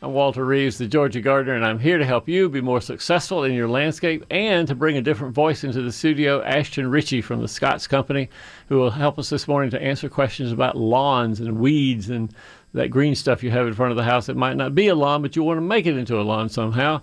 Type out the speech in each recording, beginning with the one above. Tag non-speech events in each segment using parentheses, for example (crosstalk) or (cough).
I'm Walter Reeves, the Georgia Gardener, and I'm here to help you be more successful in your landscape and to bring a different voice into the studio. Ashton Ritchie from the Scotts Company, who will help us this morning to answer questions about lawns and weeds and that green stuff you have in front of the house. It might not be a lawn, but you want to make it into a lawn somehow.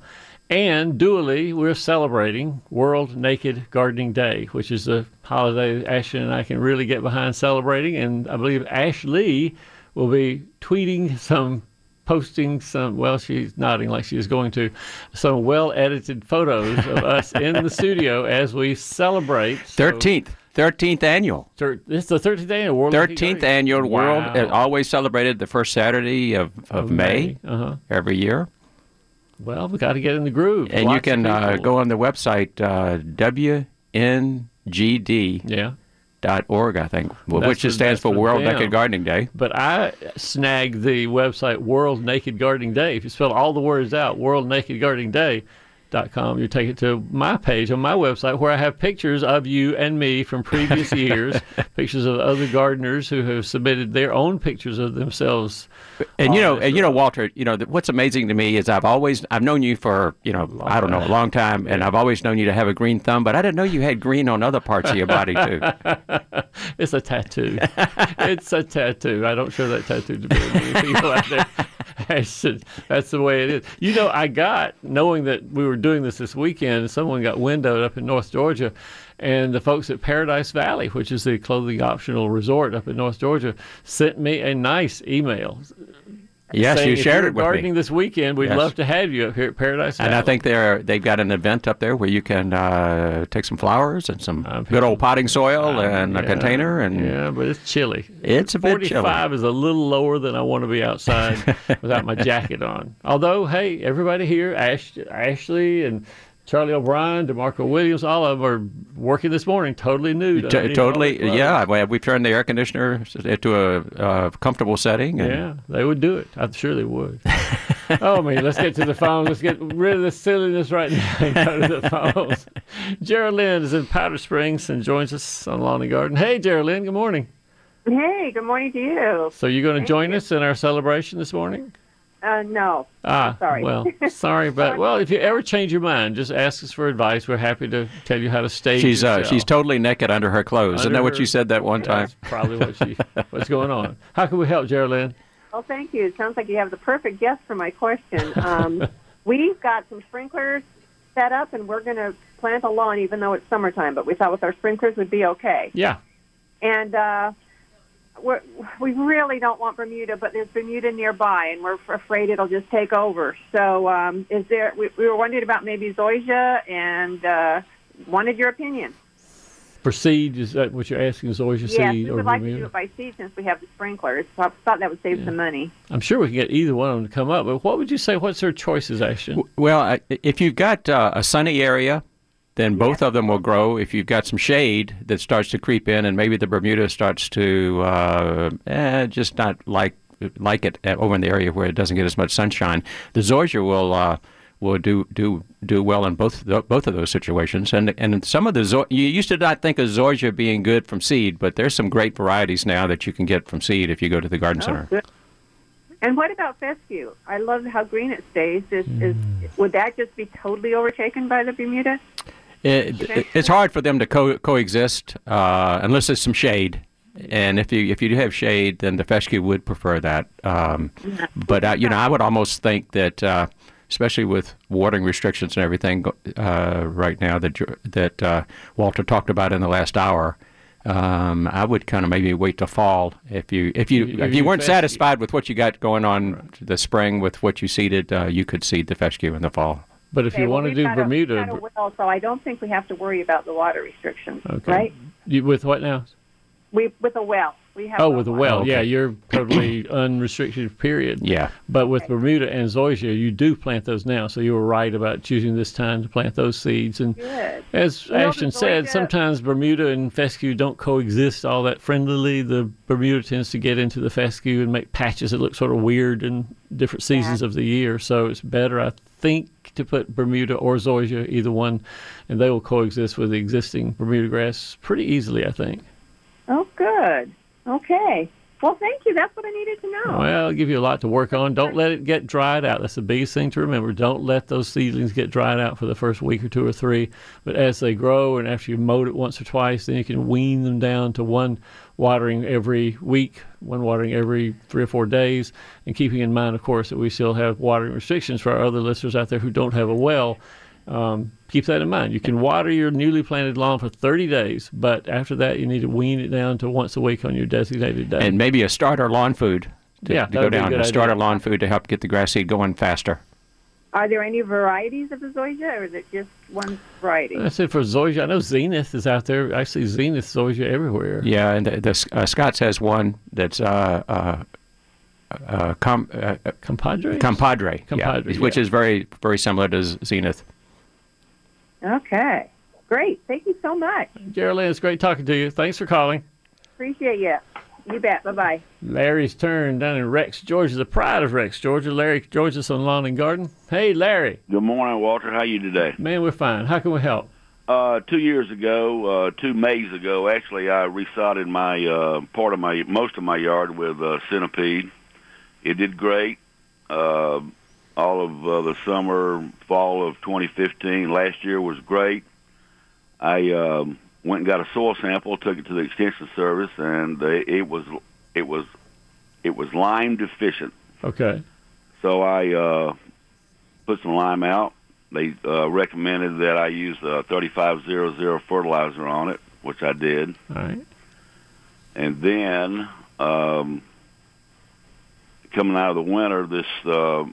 And dually, we're celebrating World Naked Gardening Day, which is a holiday Ashton and I can really get behind celebrating. And I believe Ashley will be tweeting some, posting some, well, she's nodding like she's going to, some well edited photos of (laughs) us in the studio as we celebrate. So, 13th. 13th annual. Thir- this is the 13th annual World 13th annual wow. World, uh, always celebrated the first Saturday of, of, Of May, May, uh-huh. every year. Well, we got to get in the groove. And Lots you can uh, go on the website uh, WNGD.org, Yeah. I think, That's which for- stands for for World them. Naked Gardening Day. But I snagged the website World Naked Gardening Day. If you spell all the words out, World Naked Gardening Day. Com. You take it to my page on my website where I have pictures of you and me from previous years, pictures of other gardeners who have submitted their own pictures of themselves. And you know, and you know, Walter, you know, what's amazing to me is I've always I've known you for you know I don't know a long time, and I've always known you to have a green thumb, but I didn't know you had green on other parts of your body too. It's a tattoo. it's a tattoo. I don't show that tattoo to very many people out there. That's, that's the way it is. You know, I got, knowing that we were doing this this weekend, someone got windowed up in North Georgia, and the folks at Paradise Valley, which is the clothing optional resort up in North Georgia, sent me a nice email. Yes, saying, you shared it with gardening me. this weekend, we'd Yes. love to have you up here at Paradise. And I think they're they've got an event up there where you can uh, take some flowers and some I'm good old potting soil and a container, and yeah, but it's chilly. it's a bit chilly. 45 is a little lower than I want to be outside (laughs) without my jacket on. Although, hey, everybody here, Ash, Ashley and Charlie O'Brien, DeMarco Williams, all of them are working this morning totally nude. T- totally, yeah. We've turned the air conditioner into a, uh comfortable setting. And Yeah, they would do it. I'm sure they would. (laughs) oh man, let's get to the phone. Let's get rid of the silliness right now and go to the phones. (laughs) Geraldine is in Powder Springs and joins us on Lawn and Garden. Hey, Geraldine, good morning. Hey, good morning to you. So you're going to join us in our celebration this morning? Uh, no. Ah, Sorry. well, (laughs) sorry, but well, if you ever change your mind, just ask us for advice. We're happy to tell you how to stage. She's uh, she's totally naked under her clothes. Isn't that what you said that one time? That's probably what she what's going on. How can we help, Geraldine? Well, thank you. It sounds like you have the perfect guest for my question. Um, (laughs) we've got some sprinklers set up, and we're going to plant a lawn, even though it's summertime. But we thought with our sprinklers would be okay. Yeah, And uh, we're, we really don't want Bermuda, but there's Bermuda nearby, and we're afraid it'll just take over. So, um, is there? We, we were wondering about maybe zoysia, and uh, wanted your opinion. proceed. Is that what you're asking? Is always your Yes, seed we or would like to do it by seed since we have the sprinklers. So I thought that would save some money. I'm sure we can get either one of them to come up. But what would you say? What's their choices, Ashton? Well, if you've got uh, a sunny area, then both of them will grow. If you've got some shade that starts to creep in, and maybe the Bermuda starts to uh, eh, just not like like it uh, over in the area where it doesn't get as much sunshine, the zoysia will uh, will do do do well in both th- both of those situations. And and some of the zo- you used to not think of zoysia being good from seed, but there's some great varieties now that you can get from seed if you go to the garden center. good. And what about fescue? I love how green it stays. Is, Mm. is would that just be totally overtaken by the Bermuda? It, it- it's hard for them to co- coexist uh, unless there's some shade. And if you if you do have shade, then the fescue would prefer that. Um, but uh, you know, I would almost think that, uh, especially with watering restrictions and everything uh, right now that that uh, Walter talked about in the last hour, um, I would kind of maybe wait till fall if you if you If if you you weren't fescue. satisfied with what you got going on the spring with what you seeded, uh, you could seed the fescue in the fall. But if Okay, you well, want to do got a- Bermuda, got a well, so I don't think we have to worry about the water restrictions, okay. right? You, with what now? We with a well. We have Oh, with a well, Okay. yeah, you're totally (clears throat) unrestricted. Period. Yeah. But with Bermuda and zoysia, you do plant those now. So you were right about choosing this time to plant those seeds. And Good. as Well, the Ashton said, sometimes Bermuda and fescue don't coexist all that friendlily. The Bermuda tends to get into the fescue and make patches that look sort of weird in different seasons of the year. So it's better, I think, to put Bermuda or zoysia, either one, and they will coexist with the existing Bermuda grass pretty easily, I think. Oh, good. Okay. Well, thank you. That's what I needed to know. Well, it'll give you a lot to work on. Don't let it get dried out. That's the biggest thing to remember. Don't let those seedlings get dried out for the first week or two or three. But as they grow and after you've mowed it once or twice, then you can wean them down to one watering every week, one watering every three or four days. And keeping in mind, of course, that we still have watering restrictions for our other listeners out there who don't have a well. Um, keep that in mind. You can water your newly planted lawn for 30 days, but after that, you need to wean it down to once a week on your designated day. And maybe a starter lawn food to, Yeah, to go be a down. A starter idea. lawn food to help get the grass seed going faster. Are there any varieties of the zoysia, or is it just one variety? That's it for zoysia. I know Zenith is out there. I see Zenith zoysia everywhere. Yeah, and the, the uh, Scotts has one that's uh, uh, uh, com, uh, uh, Compadre? compadre, yeah, Compadre, which yeah. is very very similar to Zenith. Okay. Great. Thank you so much. Geraldine, it's great talking to you. Thanks for calling. Appreciate you. You bet. Bye bye. Larry's turn down in Rex, Georgia, the pride of Rex, Georgia. Larry joins us on Lawn and Garden. Hey, Larry. Good morning, Walter. How you today? Man, we're fine. How can we help? Uh, two years ago, uh, two Mays ago, actually, I resodded my uh, part of my most of my yard with uh, centipede. It did great. Uh, all of uh, the summer, fall of 2015. Last year was great. I um, went and got a soil sample, took it to the extension service, and they, it was it was it was lime deficient. Okay. So I uh, put some lime out. They uh, recommended that I use uh, 3500 fertilizer on it, which I did. All right. And then um, coming out of the winter, this uh,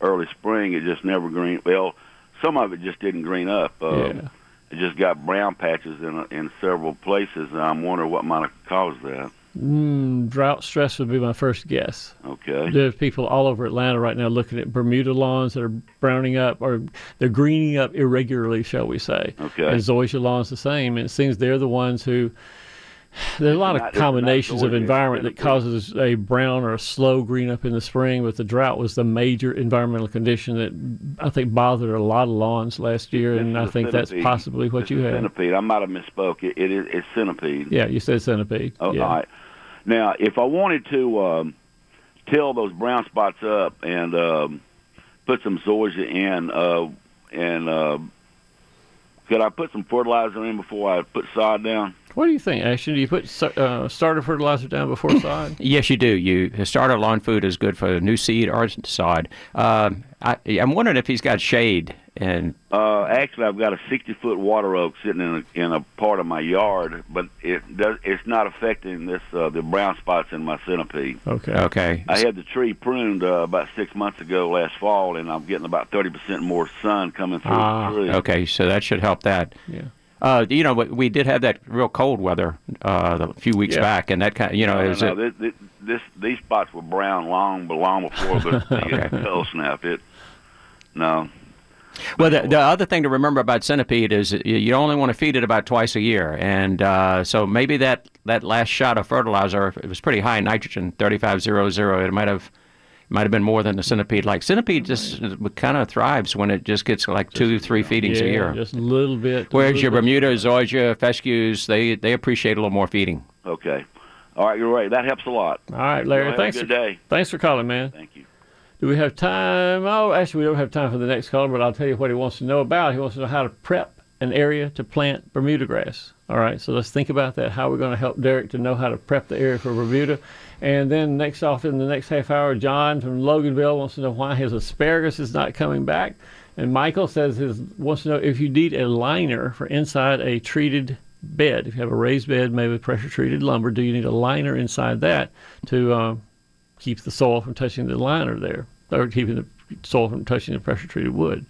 early spring, it just never green. Well, some of it just didn't green up. Uh, yeah. It just got brown patches in in several places, and I'm wondering what might have caused that. Mm, drought stress would be my first guess. Okay. There's people all over Atlanta right now looking at Bermuda lawns that are browning up or they're greening up irregularly, shall we say. Okay. And zoysia lawns the same. And it seems they're the ones who. There's a lot of not combinations of environment that causes a brown or a slow green up in the spring, but the drought was the major environmental condition that I think bothered a lot of lawns last year, and I think that's possibly what This you had. Centipede. I might have misspoke. It, it is it's centipede. Yeah, you said centipede. Oh, yeah. all right. Now, if I wanted to um, till those brown spots up and um, put some zoysia in, uh, and uh, could I put some fertilizer in before I put sod down? What do you think, Ashton? Do you put uh, starter fertilizer down before (coughs) sod? Yes, you do. You starter lawn food is good for new seed or sod. Um, I, I'm wondering if he's got shade and Uh, actually, I've got a 60 foot water oak sitting in a, in a part of my yard, but it does it's not affecting this uh, the brown spots in my centipede. Okay. okay. I had the tree pruned uh, about six months ago last fall, and I'm getting about 30 percent more sun coming through Ah, the tree. Okay, so that should help that. Yeah. Uh, you know, we did have that real cold weather uh, a few weeks Yeah. back, and that kind, Of, you know, No, is no, it, this, this, these spots were brown long, but long before the, (laughs) the Okay. snap. It no, Well, the, the other thing to remember about centipede is you- you only want to feed it about twice a year, and uh, so maybe that, that last shot of fertilizer it was pretty high nitrogen, thirty five zero zero. It might have might have been more than the centipede. Like centipede just kind of thrives when it just gets like two three feedings yeah, a year. Just a little bit. a Whereas little your bit. Bermuda, zoysia, fescues, they they appreciate a little more feeding. okay, all right, you're right. That helps a lot. All right, Larry. Y'all have thanks. a good for, day. Thanks for calling, man. Thank you. Do we have time? Oh, actually, we don't have time for the next caller, but I'll tell you what he wants to know about. He wants to know how to prep an area to plant Bermuda grass. All right, so let's think about that. How we're going to help Derek to know how to prep the area for Bermuda. And then next off in the next half hour, John from Loganville wants to know why his asparagus is not coming back. And Michael says his wants to know if you need a liner for inside a treated bed. If you have a raised bed made with pressure treated lumber, do you need a liner inside that to uh, keep the soil from touching the liner there, or keeping the soil from touching the pressure treated wood.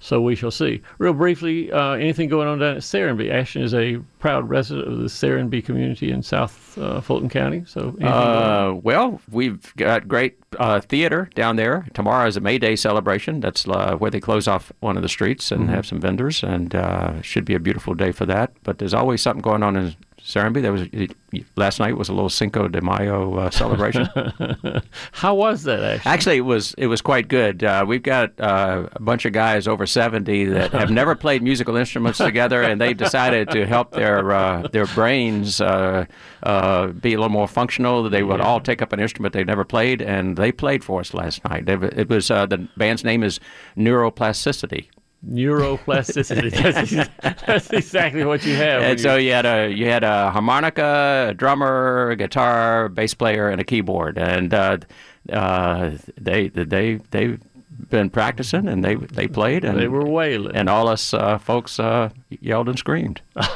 So we shall see. Real briefly, uh, anything going on down at Serenbe? Ashton is a proud resident of the Serenbe community in South uh, Fulton County. So, anything going on? Uh, well, we've got great uh, theater down there. Tomorrow is a May Day celebration. That's uh, where they close off one of the streets and have some vendors, and uh, should be a beautiful day for that. But there's always something going on in Serenbe. There was last night was a little Cinco de Mayo uh, celebration. (laughs) how was that, Ashton? Actually, it was it was quite good. Uh, we've got uh, a bunch of guys over seventy that have never (laughs) played musical instruments together, and they decided to help their uh, their brains uh, uh, be a little more functional. They would all take up an instrument they've never played, and they played for us last night. It was uh, the band's name is Neuroplasticity. Neuroplasticity. (laughs) that's, that's exactly what you have. And so you- had a you had a harmonica, a drummer, a guitar, bass player, and a keyboard, and uh, uh, they they they've been practicing and they they played and they were wailing. and all us uh, folks uh, yelled and screamed. (laughs)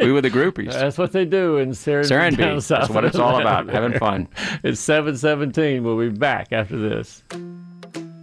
We were the groupies. That's what they do in Serenbe. south That's what it's all about. (laughs) Having fun. It's 717. We'll be back after this.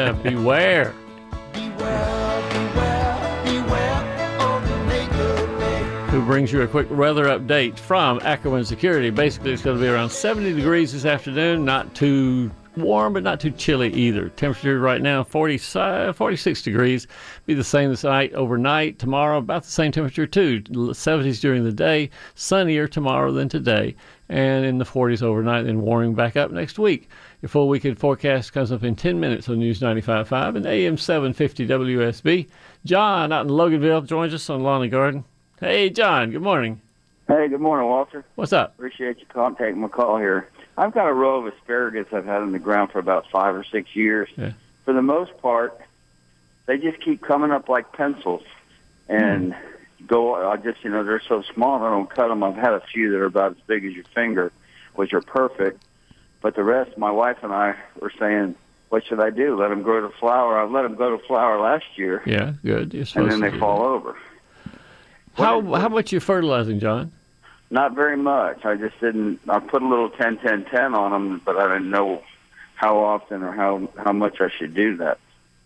Yeah, beware. Who brings you a quick weather update from Ackerman Security. Basically, it's going to be around 70 degrees this afternoon. Not too warm, but not too chilly either. Temperature right now 40, uh, 46 degrees. Be the same this night, overnight. Tomorrow, about the same temperature too. 70s during the day. Sunnier tomorrow than today. And in the 40s overnight, then warming back up next week. Your full weekend forecast comes up in 10 minutes on News 95.5 and AM 750 WSB. John out in Loganville joins us on Lawn and Garden. Hey, John, good morning. Hey, good morning, Walter. What's up? Appreciate you call, taking my call here. I've got a row of asparagus I've had in the ground for about five or six years. Yeah. For the most part, they just keep coming up like pencils, and hmm. go. I just you know they're so small I don't cut them. I've had a few that are about as big as your finger, which are perfect. But the rest, my wife and I were saying, what should I do? Let them grow to flower? I let them go to flower last year, Yeah, good. And then they fall that. over. How how much you fertilizing, John? Not very much. I just didn't. I put a little ten, ten, ten on them, but I didn't know how often or how how much I should do that.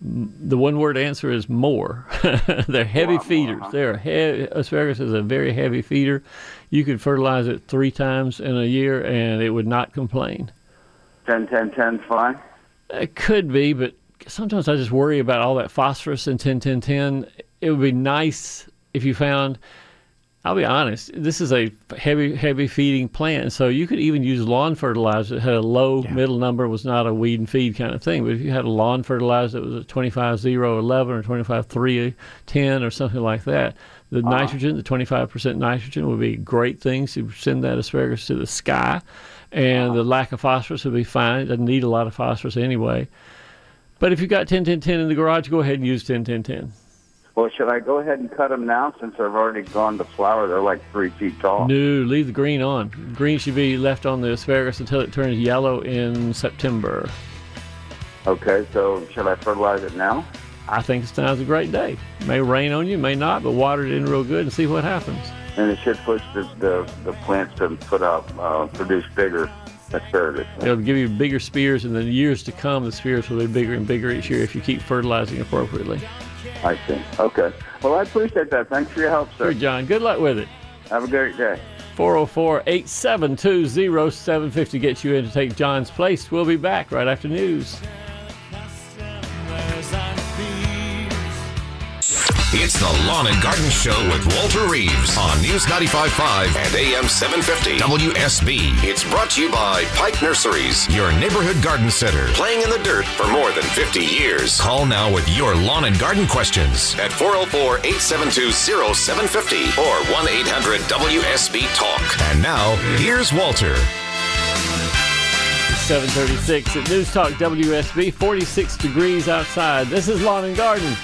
The one word answer is more. (laughs) They're heavy Wow, feeders. uh-huh. They're heavy, asparagus is a very heavy feeder. You could fertilize it three times in a year and it would not complain. Ten, ten, ten, fine. It could be, but sometimes I just worry about all that phosphorus in 10 10 10. It would be nice if you found, I'll be honest, this is a heavy, heavy feeding plant. So you could even use lawn fertilizer that had a low middle number, was not a weed and feed kind of thing. But if you had a lawn fertilizer that was a 25 0 11 or 25 3 10 or something like that, the uh-huh. nitrogen, the 25% nitrogen would be great things to send that asparagus to the sky. And the lack of phosphorus would be fine. It doesn't need a lot of phosphorus anyway. But if you've got 10 10 10 in the garage, go ahead and use 10 10 10. Well, should I go ahead and cut them now since I've already gone to flower? They're like three feet tall. No, leave the green on. Green should be left on the asparagus until it turns yellow in September. Okay, so should I fertilize it now? I think it's now's a great day. May rain on you, may not, but water it in real good and see what happens. And it should push the the, the plants to put out uh, produce bigger asparagus. It'll give you bigger spears, and in the years to come, the spears will be bigger and bigger each year if you keep fertilizing appropriately. I see. Okay. Well, I appreciate that. Thanks for your help, Sure, sir. John. Good luck with it. Have a great day. 404 872 0750 gets you in to take John's place. We'll be back right after news. It's the Lawn and Garden Show with Walter Reeves on News 95.5 and AM 750 WSB. It's brought to you by Pike Nurseries, your neighborhood garden center, playing in the dirt for more than 50 years. Call now with your lawn and garden questions at 404-872-0750 or 1-800-WSB-TALK. And now, here's Walter. 736 at News Talk WSB, 46 degrees outside. This is Lawn and Garden.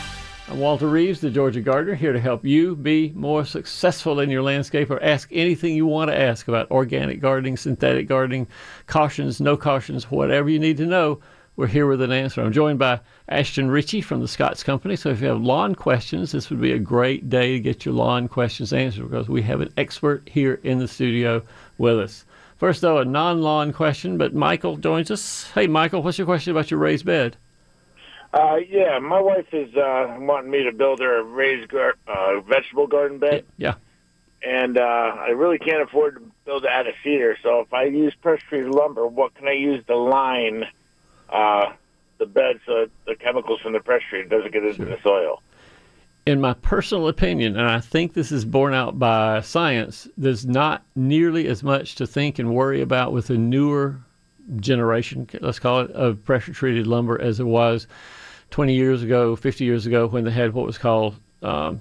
I'm Walter Reeves, the Georgia Gardener, here to help you be more successful in your landscape or ask anything you want to ask about organic gardening, synthetic gardening, cautions, no cautions, whatever you need to know. We're here with an answer. I'm joined by Ashton Ritchie from the Scotts Company. So if you have lawn questions, this would be a great day to get your lawn questions answered because we have an expert here in the studio with us. First, though, a non lawn question, but Michael joins us. Hey, Michael, what's your question about your raised bed? Uh, yeah, my wife is uh, wanting me to build her a raised gar- uh, vegetable garden bed, Yeah. and uh, I really can't afford to build it out of cedar. So if I use pressure treated lumber, what can I use to line uh, the bed so that the chemicals from the pressure treated doesn't get into the soil? in my personal opinion, and I think this is borne out by science, there's not nearly as much to think and worry about with the newer generation, let's call it, of pressure treated lumber as it was 20 years ago, 50 years ago, when they had what was called, um,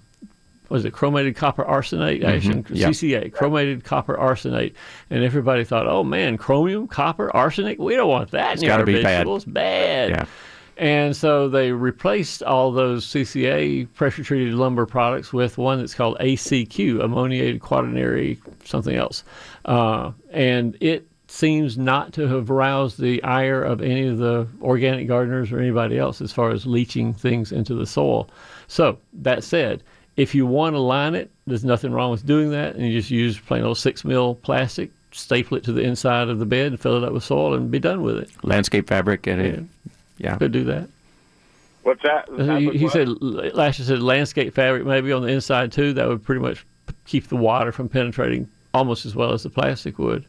was it chromated copper arsenate? Ashton? yeah. CCA, chromated copper arsenate. And everybody thought, oh man, chromium, copper, arsenic, we don't want that It's near our be bad. vegetables. Bad. Yeah. And so they replaced all those CCA pressure treated lumber products with one that's called ACQ, ammoniated quaternary something else. Uh, and it seems not to have roused the ire of any of the organic gardeners or anybody else as far as leaching things into the soil. So, that said, if you want to line it, there's nothing wrong with doing that. And you just use plain old six mil plastic, staple it to the inside of the bed, and fill it up with soil, and be done with it. Landscape fabric, and it, yeah. Could do that. What's that? Uh, He, he said, Lasher said landscape fabric maybe on the inside too. That would pretty much keep the water from penetrating almost as well as the plastic would.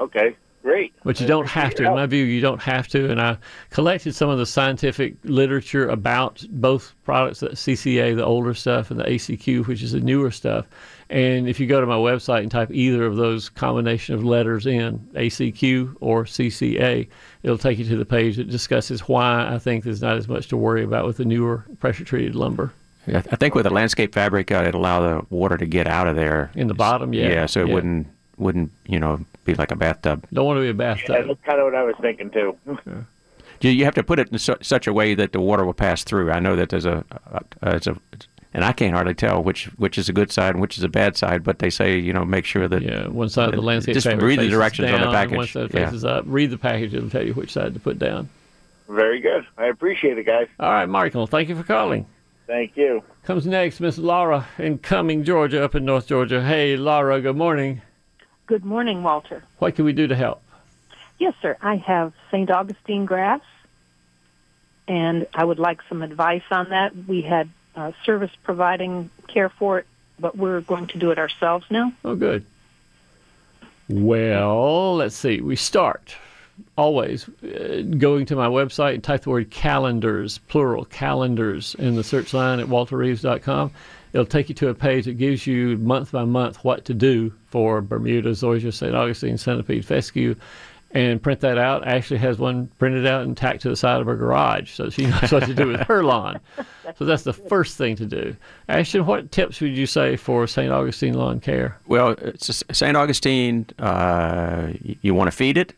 Okay, great. But you don't have to. In my view, you don't have to. And I collected some of the scientific literature about both products, the CCA, the older stuff, and the ACQ, which is the newer stuff. And if you go to my website and type either of those combination of letters in, ACQ or CCA, it'll take you to the page that discusses why I think there's not as much to worry about with the newer pressure treated lumber. Yeah, I think with the landscape fabric, uh, it allow the water to get out of there In the bottom, yeah. Yeah, so it Yeah. wouldn't wouldn't you know be like a bathtub. Don't want to be a Yeah, bathtub. that's kind of what I was thinking too. (laughs) You, you have to put it in su- such a way that the water will pass through. I know that there's a, a, a, it's a and I can't hardly tell which which is a good side and which is a bad side, but they say you know make sure that Yeah, one side of the Uh, landscape just read the faces directions on the down, One package. side Yeah. faces up. Read the package; it'll tell you which side to put down. Very good. I appreciate it, guys. All right, Michael, thank you for calling. Thank you. Comes next, Miss Laura in Cumming, Georgia, up in North Georgia. Hey, Laura, good morning. Good morning, Walter. What can we do to help? Yes, sir. I have St. Augustine grass, and I would like some advice on that. We had uh, service providing care for it, but we're going to do it ourselves now. Oh, good. Well, let's see. We start always uh, going to my website and type the word calendars, plural, calendars, in the search line at walterreeves.com. It'll take you to a page that gives you month by month what to do for Bermuda, Zoysia, St. Augustine, Centipede, Fescue, and print that out. Ashley has one printed out and tacked to the side of her garage so she knows what to do with her lawn. (laughs) So that's the first thing to do. Ashton, what tips would you say for St. Augustine lawn care? Well, it's St. Augustine, uh, y- you want to feed it.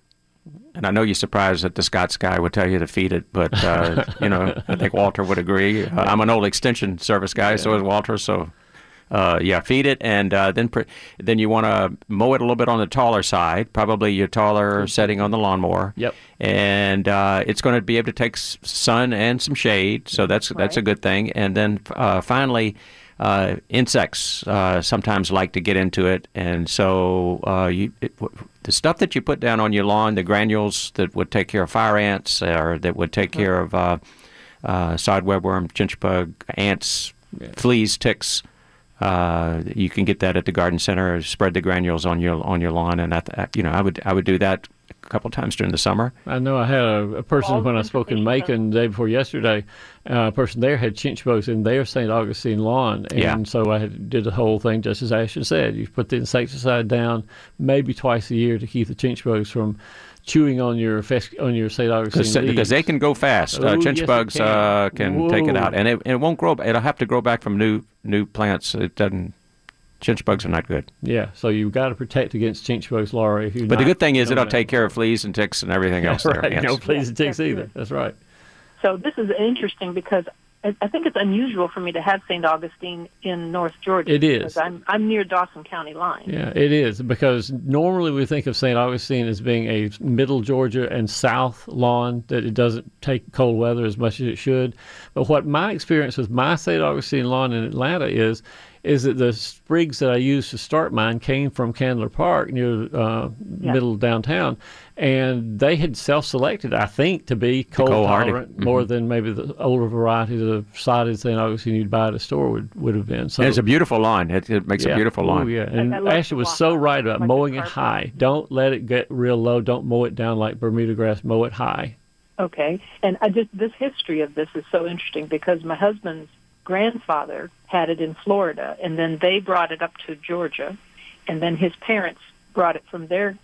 And I know you're surprised that the Scotts guy would tell you to feed it, but uh, you know I think Walter would agree. Uh, I'm an old extension service guy, so is Walter. So uh, yeah, feed it, and uh, then pr- then you want to mow it a little bit on the taller side, probably your taller setting on the lawnmower. Yep. And uh, it's going to be able to take s- sun and some shade, so that's that's a good thing. And then uh, finally, uh, insects uh, sometimes like to get into it, and so uh, you, it, w- the stuff that you put down on your lawn, the granules that would take care of fire ants, or that would take care of uh, uh, sod webworm, chinch bug, ants, fleas, ticks. Uh, you can get that at the garden center. Spread the granules on your on your lawn, and I, you know I would I would do that couple times during the summer. I know I had a, a person when I spoke in Macon the day before yesterday. Uh, a person there had chinch bugs in their St. Augustine lawn, and Yeah. so I had, did the whole thing just as Ashton said. You put the insecticide down maybe twice a year to keep the chinch bugs from chewing on your fes- on your St. Augustine Because leaves. they can go fast. Oh, uh, chinch yes, bugs can. uh, can take it out, and it, it won't grow. It'll have to grow back from new new plants. It doesn't. Chinch bugs are not good. Yeah, so you've got to protect against chinch bugs larvae. If you But the good thing is it'll take care of fleas and ticks and everything (laughs) else. there. right, Yes. no fleas and ticks either. That's right. So this is interesting because I I think it's unusual for me to have St. Augustine in North Georgia. It is. because I'm I'm near Dawson County line. Yeah, it is because normally we think of St. Augustine as being a middle Georgia and south lawn that it doesn't take cold weather as much as it should. But what my experience with my St. Augustine lawn in Atlanta is, is that the sprigs that I used to start mine came from Candler Park near uh, Yeah. middle downtown, and they had self-selected, I think, to be cold, cold hardy. tolerant more Mhm. than maybe the older varieties of sodded St. Augustine you'd buy at a store would, would have been. So And it's a beautiful lawn. It, it makes a beautiful lawn. Oh, yeah. And Ashley was so right about like mowing it high. Don't let it get real low. Don't mow it down like Bermuda grass. Mow it high. Okay, and I just this history of this is so interesting because my husband's grandfather had it in Florida, and then they brought it up to Georgia, and then his parents brought it from their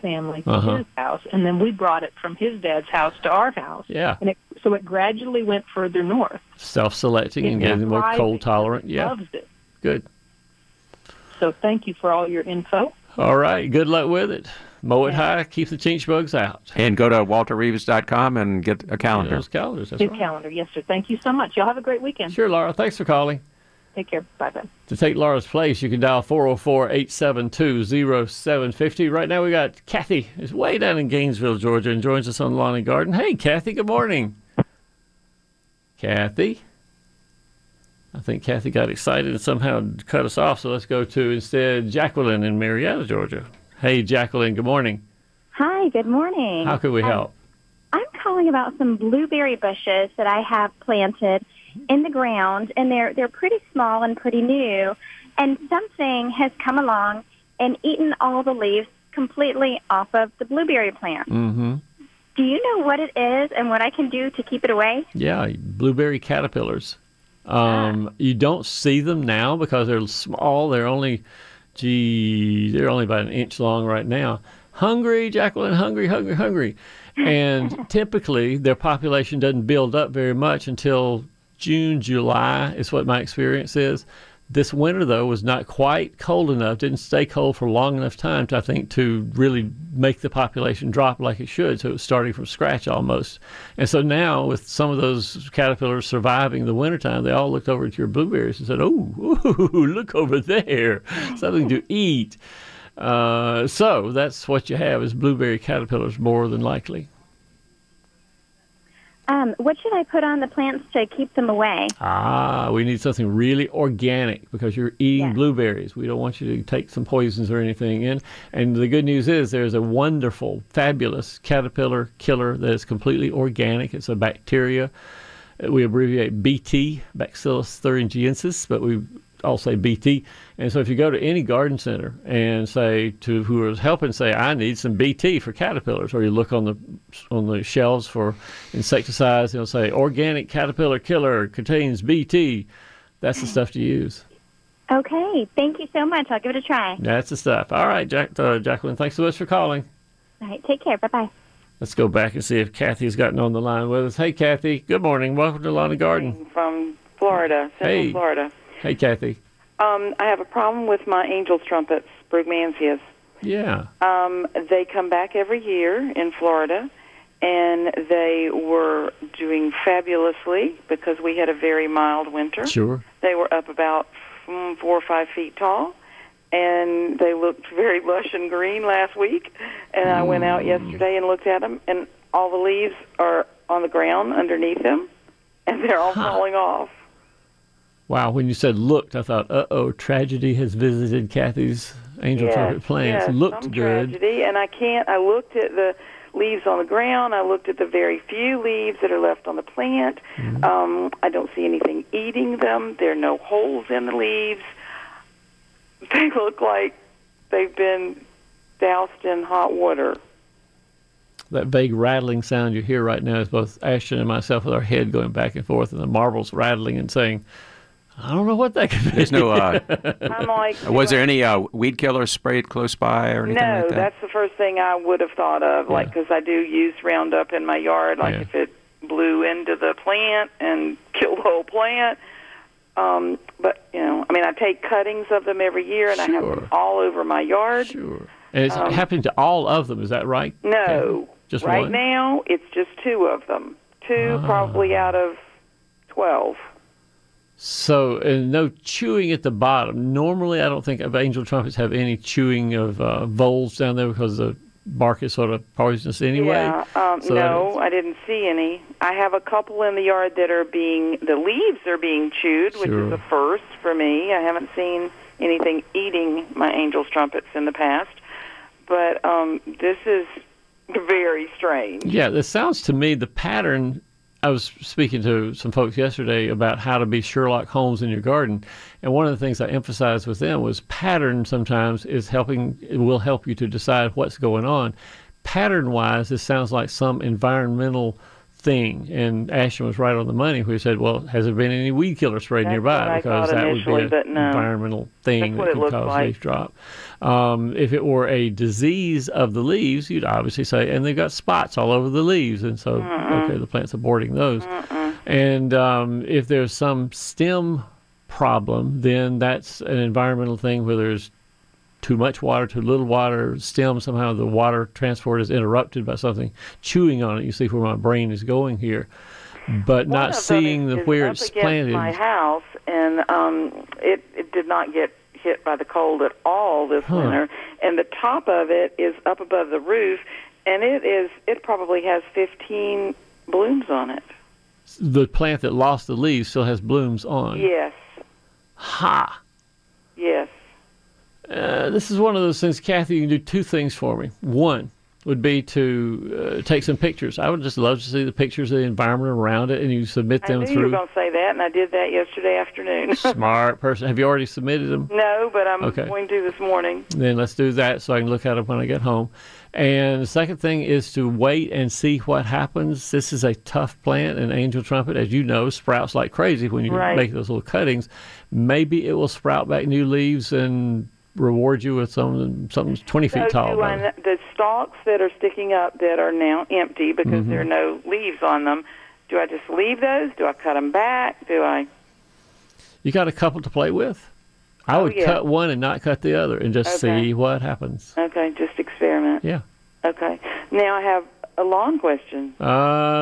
family to Uh-huh. his house, and then we brought it from his dad's house to our house. Yeah. and it, so it gradually went further north. Self-selecting and getting more cold tolerant. Yeah. Loves it. Good. So thank you for all your info. All right. Good luck with it. Mow it high. Keep the chinch bugs out. And go to walterreeves.com and get a calendar. Those calendars. That's His right. calendar, yes, sir. Thank you so much. Y'all have a great weekend. Sure, Laura. Thanks for calling. Take care. Bye bye. To take Laura's place, you can dial 404 872 0750. Right now, we got Kathy, is way down in Gainesville, Georgia, and joins us on Lawn and Garden. Hey, Kathy, good morning. Kathy? I think Kathy got excited and somehow cut us off, so let's go to instead Jacqueline in Marietta, Georgia. Hey, Jacqueline, good morning. Hi, good morning. How can we Um, help? I'm calling about some blueberry bushes that I have planted in the ground, and they're they're pretty small and pretty new. And something has come along and eaten all the leaves completely off of the blueberry plant. Mm-hmm. Do you know what it is and what I can do to keep it away? Yeah, blueberry caterpillars. Um, You don't see them now because they're small. They're only, gee, they're only about an inch long right now. Hungry, Jacqueline, hungry, hungry, hungry. And (laughs) typically, their population doesn't build up very much until June, July, is what my experience is. This winter, though, was not quite cold enough, didn't stay cold for long enough time to, I think, to really make the population drop like it should. So it was starting from scratch almost. And so now, with some of those caterpillars surviving the wintertime, they all looked over at your blueberries and said, Oh, (laughs) look over there, something to eat. Uh, so that's what you have is blueberry caterpillars more than likely. Um, what should I put on the plants to keep them away? Ah, we need something really organic because you're eating blueberries. We don't want you to take some poisons or anything in. And the good news is there's a wonderful, fabulous caterpillar killer that is completely organic. It's a bacteria. We abbreviate BT, Bacillus thuringiensis, but we all say BT. And so if you go to any garden center and say to who is helping, say, I need some BT for caterpillars, or you look on the on the shelves for insecticides, they'll say organic caterpillar killer contains BT. That's the stuff to use. Okay, thank you so much. I'll give it a try. That's the stuff. All right, Jack, uh, Jacqueline, thanks so much for calling. All right, take care. Bye bye. Let's go back and see if Kathy's gotten on the line with us. Hey, Kathy. Good morning. Welcome to Lawn and Garden. from Florida, Central Hey. Florida. Hey, Kathy. Um, I have a problem with my angel's trumpets, Brugmansias. Yeah. Um, they come back every year in Florida, and they were doing fabulously because we had a very mild winter. Sure. They were up about mm, four or five feet tall, and they looked very lush and green last week. And I went out yesterday and looked at them, and all the leaves are on the ground underneath them, and they're all falling off. Wow. When you said looked, I thought, uh oh, tragedy has visited Kathy's angel yes, trumpet plants. yes, looked some good. tragedy, and I can't. I looked at the leaves on the ground. I looked at the very few leaves that are left on the plant. Mm-hmm. Um, I don't see anything eating them. There are no holes in the leaves. They look like they've been doused in hot water. that vague rattling sound you hear right now is both Ashton and myself with our head going back and forth and the marbles rattling and saying, I don't know what that could be. There's no. Uh, (laughs) I'm like, was there any uh, weed killer sprayed close by or anything no, like that? that's the first thing I would have thought of. Like, because I do use Roundup in my yard. Like, Yeah. if it blew into the plant and (laughs) killed the whole plant. Um, but you know, I mean, I take cuttings of them every year, and I have them all over my yard. Sure. And it's Um, happening to all of them, is that right? No, Just right one? now it's just two of them. Two Ah. probably out of twelve. So, and no chewing at the bottom. Normally, I don't think of angel trumpets have any chewing of uh, voles down there because the bark is sort of poisonous anyway. Yeah. Um, So no, I didn't see any. I have a couple in the yard that are being the leaves are being chewed, which is a first for me. I haven't seen anything eating my angel's trumpets in the past, but um, this is very strange. Yeah, it sounds to me the pattern. I was speaking to some folks yesterday about how to be Sherlock Holmes in your garden, and one of the things I emphasized with them was pattern. Sometimes is helping. Will help you to decide what's going on. Pattern wise, this sounds like some environmental thing. And Ashton was right on the money he said, "Well, has there been any weed killer sprayed That's nearby?" because that would be an no. environmental thing That's that could cause like. leaf drop. Um, if it were a disease of the leaves, you'd obviously say, and they've got spots all over the leaves, and so okay, the plant's aborting those. And um, if there's some stem problem, then that's an environmental thing where there's too much water, too little water, stem somehow the water transport is interrupted by something chewing on it. You see where my brain is going here, but One not seeing the where it's planted. my house, and um, it it did not get hit by the cold at all this Huh. winter. And the top of it is up above the roof, and it is it probably has 15 blooms on it. the plant that lost the leaves still has blooms on. Yes, Ha! yes. Uh, this is one of those things, Kathy. You can do two things for me. One would be to uh, take some pictures. I would just love to see the pictures of the environment around it, and you submit them I knew you were going to say that, and I did that yesterday afternoon. (laughs) Smart person. Have you already submitted them? no, but I'm Okay. going to this morning. Then let's do that so I can look at them when I get home. And the second thing is to wait and see what happens. This is a tough plant, and angel trumpet, as you know, sprouts like crazy when you Right. make those little cuttings. Maybe it will sprout back new leaves and reward you with some something 20 feet tall. the- the stalks that are sticking up that are now empty because Mhm. there are no leaves on them. Do I just leave those? Do I cut them back? Do I? You got a couple to play with. I Oh, would yeah. cut one and not cut the other and just Okay. see what happens. Okay, just experiment. Yeah. Okay. Now I have a lawn question. Uh,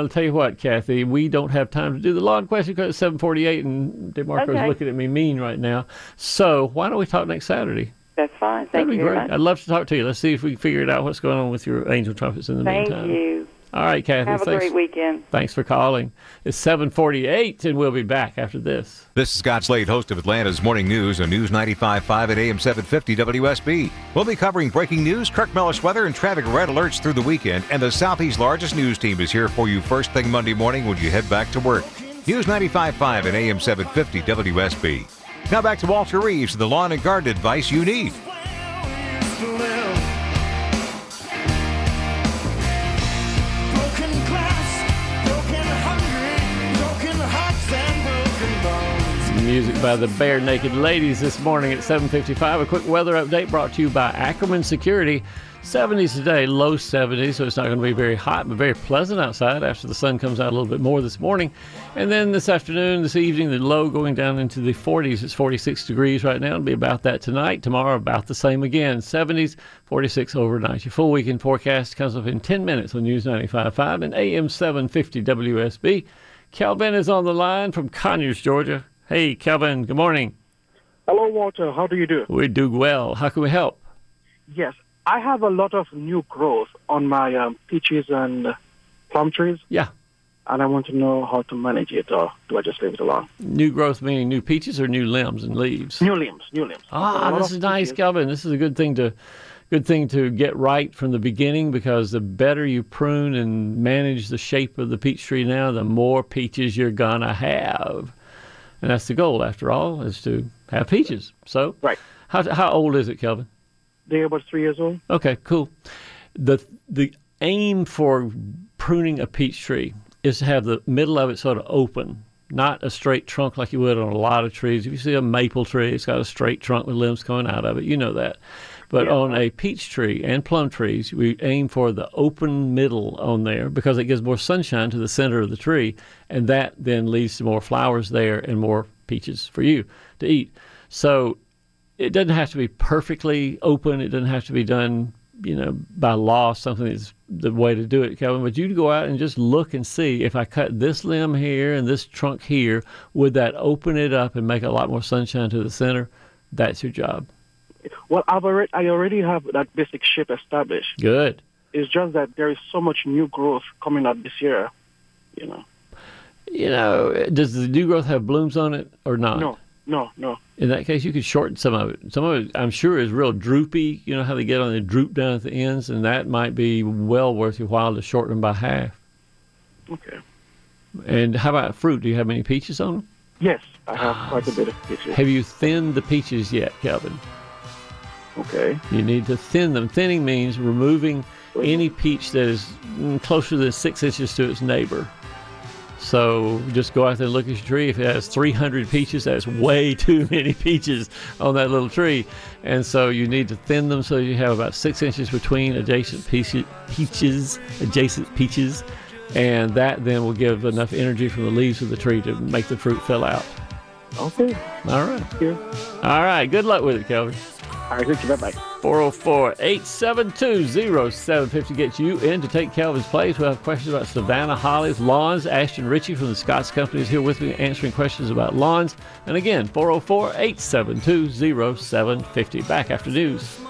I'll tell you what, Kathy, we don't have time to do the lawn question because it's 748 and DeMarco's Okay. looking at me mean right now. So why don't we talk next Saturday? That's fine. Thank That'd be you very great. much. I'd love to talk to you. Let's see if we can figure out what's going on with your angel trumpets in the Thank meantime. you. All right, Kathy. Have a thanks. great weekend. Thanks for calling. It's 748 and we'll be back after this. This is Scott Slade, host of Atlanta's Morning News on News 95.5 at AM 750 WSB. We'll be covering breaking news, Kirk Mellish weather, and traffic red alerts through the weekend. And the Southeast's largest news team is here for you first thing Monday morning when you head back to work. News 95.5 at AM 750 WSB. Now back to Walter Reeves the lawn and garden advice you need. Broken glass, broken hungry, broken hearts and broken bones. Music by the Barenaked Ladies this morning at 7:55. A quick weather update brought to you by Ackerman Security. 70s today, low 70s, so it's not going to be very hot, but very pleasant outside after the sun comes out a little bit more this morning. And then this afternoon, this evening, the low going down into the 40s. It's 46 degrees right now. It'll be about that tonight. Tomorrow, about the same again. 70s, 46 overnight. Your full weekend forecast comes up in 10 minutes on News 95.5 and AM 750 WSB. Calvin is on the line from Conyers, Georgia. Hey, Calvin, good morning. Hello, Walter. How do you do? We do well. How can we help? Yes, I have a lot of new growth on my um, peaches and plum trees. Yeah. And I want to know how to manage it, or do I just leave it alone? New growth meaning new peaches or new limbs and leaves? New limbs, new limbs. Ah, this is nice, peaches. Calvin. This is a good thing to good thing to get right from the beginning because the better you prune and manage the shape of the peach tree now, the more peaches you're gonna have. And that's the goal after all, is to have peaches. So Right. how how old is it, Kelvin? They're about three years old. Okay, cool. The the aim for pruning a peach tree is to have the middle of it sort of open, not a straight trunk like you would on a lot of trees. If you see a maple tree, it's got a straight trunk with limbs coming out of it. You know that. But on a peach tree and plum trees, we aim for the open middle on there because it gives more sunshine to the center of the tree, and that then leads to more flowers there and more peaches for you to eat. So it doesn't have to be perfectly open. It doesn't have to be done, you know, by law. Something that's the way to do it, Kelvin. But you go out and just look and see if I cut this limb here and this trunk here, would that open it up and make a lot more sunshine to the center? That's your job. Well, I've already, I already have that basic shape established. Good. It's just that there is so much new growth coming up this year, you know. You know, does the new growth have blooms on it or not? No, no, no. In that case, you could shorten some of it. Some of it, I'm sure, is real droopy. You know how they get on the droop down at the ends, and that might be well worth your while to shorten them by half. Okay. And how about fruit? Do you have any peaches on them? Yes, I have quite a bit of peaches. Have you thinned the peaches yet, Kelvin? Okay. You need to thin them. Thinning means removing any peach that is mm, closer than six inches to its neighbor. So just go out there and look at your tree. If it has 300 peaches, that's way (laughs) too many peaches on that little tree. And so you need to thin them so you have about six inches between adjacent peaches, adjacent peaches. And that then will give enough energy from the leaves of the tree to make the fruit fill out. Okay. All right. All right. Good luck with it, Kelvin. All right, thank you. Bye-bye. 404 872 0750 gets you in to take Calvin's place. We'll have questions about Savannah Hollies, lawns. Ashton Ritchie from the Scotts Company is here with me answering questions about lawns. And again, 404 872 0750. Back after news.